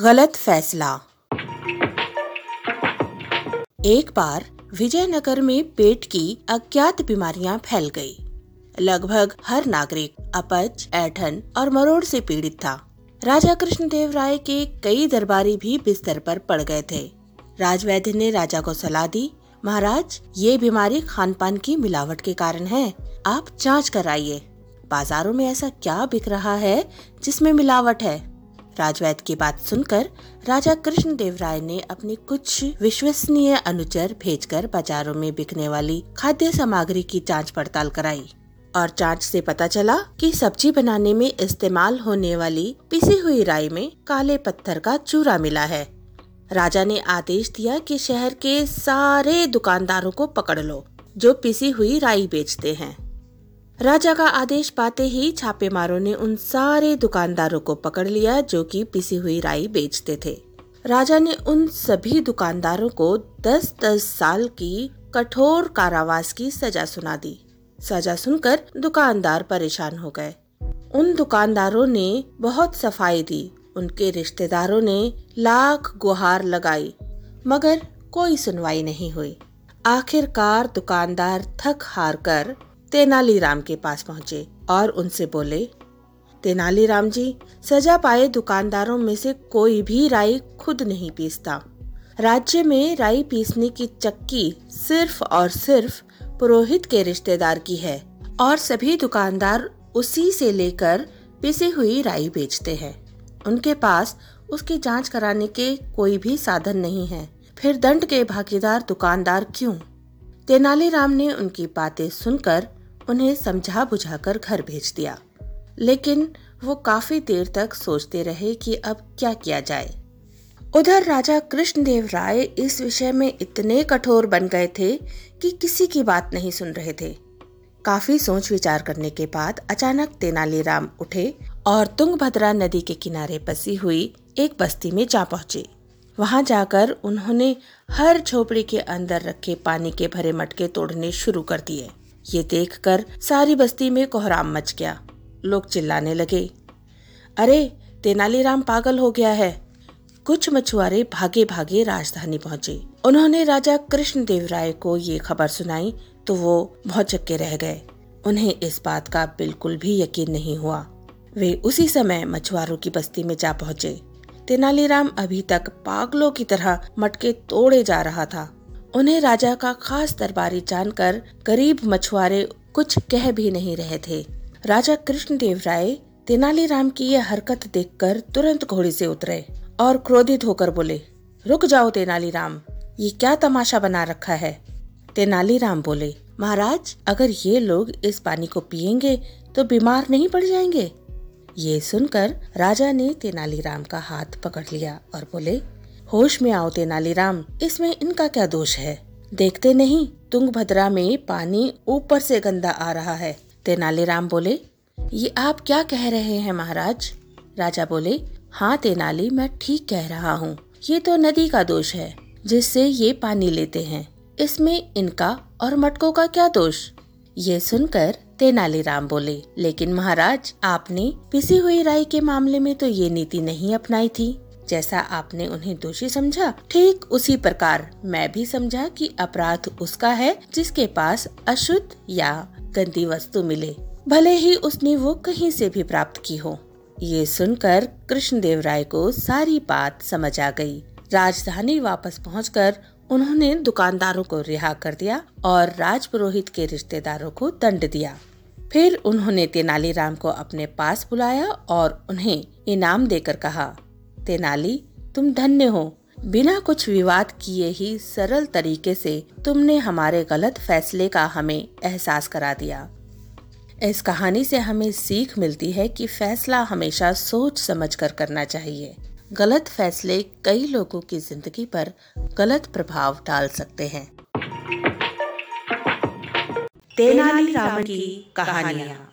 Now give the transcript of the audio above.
गलत फैसला। एक बार विजयनगर में पेट की अज्ञात बीमारियाँ फैल गई। लगभग हर नागरिक अपच, ऐठन और मरोड़ से पीड़ित था। राजा कृष्णदेव राय के कई दरबारी भी बिस्तर पर पड़ गए थे। राजवैद्य ने राजा को सलाह दी, महाराज, ये बीमारी खान पान की मिलावट के कारण है। आप जाँच कराइए। बाजारों में ऐसा क्या बिक रहा है जिसमें मिलावट है? राजवैद की बात सुनकर राजा कृष्णदेव राय ने अपने कुछ विश्वसनीय अनुचर भेजकर बाजारों में बिकने वाली खाद्य सामग्री की जाँच पड़ताल कराई और जाँच से पता चला कि सब्ज़ी बनाने में इस्तेमाल होने वाली पिसी हुई राई में काले पत्थर का चूरा मिला है। राजा ने आदेश दिया कि शहर के सारे दुकानदारों को पकड़ लो, जो पिसी हुई राई बेचते हैं। राजा का आदेश पाते ही छापेमारों ने उन सारे दुकानदारों को पकड़ लिया जो कि पिसी हुई राई बेचते थे। राजा ने उन सभी दुकानदारों को दस दस साल की कठोर कारावास की सजा सुना दी। सजा सुनकर दुकानदार परेशान हो गए। उन दुकानदारों ने बहुत सफ़ाई दी। उनके रिश्तेदारों ने लाख गुहार लगाई, मगर कोई सुनवाई नहीं हुई। आखिरकार दुकानदार थक हार कर तेनालीराम के पास पहुँचे और उनसे बोले तेनालीराम जी, सजा पाए दुकानदारों में से कोई भी राई खुद नहीं पीसता। राज्य में राई पीसने की चक्की सिर्फ़ और सिर्फ़ पुरोहित के रिश्तेदार की है और सभी दुकानदार उसी से लेकर पिसी हुई राई बेचते हैं। उनके पास उसकी जाँच कराने के कोई भी साधन नहीं है। फिर दंड के भागीदार दुकानदार क्यों? तेनालीराम ने उनकी बातें सुनकर उन्हें समझा बुझाकर घर भेज दिया। लेकिन वो काफ़ी देर तक सोचते रहे कि अब क्या किया जाए। उधर राजा कृष्णदेव राय इस विषय में इतने कठोर बन गए थे कि किसी की बात नहीं सुन रहे थे। काफ़ी सोच विचार करने के बाद अचानक तेनालीराम उठे और तुंगभद्रा नदी के किनारे बसी हुई एक बस्ती में जा पहुँचे। वहाँ जाकर उन्होंने हर झोपड़ी के अंदर रखे पानी के भरे मटके तोड़ने शुरू कर दिए। ये देखकर सारी बस्ती में कोहराम मच गया। लोग चिल्लाने लगे। अरे, तेनालीराम पागल हो गया है। कुछ मछुआरे भागे भागे राजधानी पहुँचे। उन्होंने राजा कृष्ण देव राय को ये खबर सुनाई तो वो भौचक्के रह गए। उन्हें इस बात का बिल्कुल भी यकीन नहीं हुआ। वे उसी समय मछुआरों की बस्ती में जा पहुँचे। तेनालीराम अभी तक पागलों की तरह मटके तोड़े जा रहा था। उन्हें राजा का खास दरबारी जानकर गरीब मछुआरे कुछ कह भी नहीं रहे थे। राजा कृष्णदेव राय तेनालीराम की यह हरकत देखकर तुरंत घोड़े से उतरे और क्रोधित होकर बोले, रुक जाओ तेनालीराम, ये क्या तमाशा बना रखा है? तेनालीराम बोले, महाराज, अगर ये लोग इस पानी को पियेंगे तो बीमार नहीं पड़ जाएँगे? ये सुनकर राजा ने तेनालीराम का हाथ पकड़ लिया और बोले होश में आओ तेनालीराम, इसमें इनका क्या दोष है? देखते नहीं, तुंगभद्रा में पानी ऊपर से गंदा आ रहा है। तेनालीराम बोले, ये आप क्या कह रहे हैं महाराज? राजा बोले हाँ तेनाली, मैं ठीक कह रहा हूँ। ये तो नदी का दोष है, जिससे ये पानी लेते हैं। इसमें इनका और मटकों का क्या दोष? ये सुनकर तेनालीराम बोले, लेकिन महाराज, आपने पिसी हुई राई के मामले में तो ये नीति नहीं अपनाई थी। जैसा आपने उन्हें दोषी समझा, ठीक उसी प्रकार मैं भी समझा कि अपराध उसका है जिसके पास अशुद्ध या गंदी वस्तु मिले। भले ही उसने वो कहीं से भी प्राप्त की हो। ये सुनकर कृष्णदेव राय को सारी बात समझ आ गई। राजधानी वापस पहुंचकर उन्होंने दुकानदारों को रिहा कर दिया और राजपुरोहित के रिश्तेदारों को दंड दिया। फिर उन्होंने तेनालीराम को अपने पास बुलाया और उन्हें इनाम देकर कहा तेनाली तुम धन्य हो। बिना कुछ विवाद किए ही सरल तरीके से तुमने हमारे गलत फैसले का हमें एहसास करा दिया। इस कहानी से हमें सीख मिलती है कि फैसला हमेशा सोच समझ कर करना चाहिए। गलत फैसले कई लोगों की ज़िंदगी पर गलत प्रभाव डाल सकते हैं। तेनाली राम की कहानियाँ।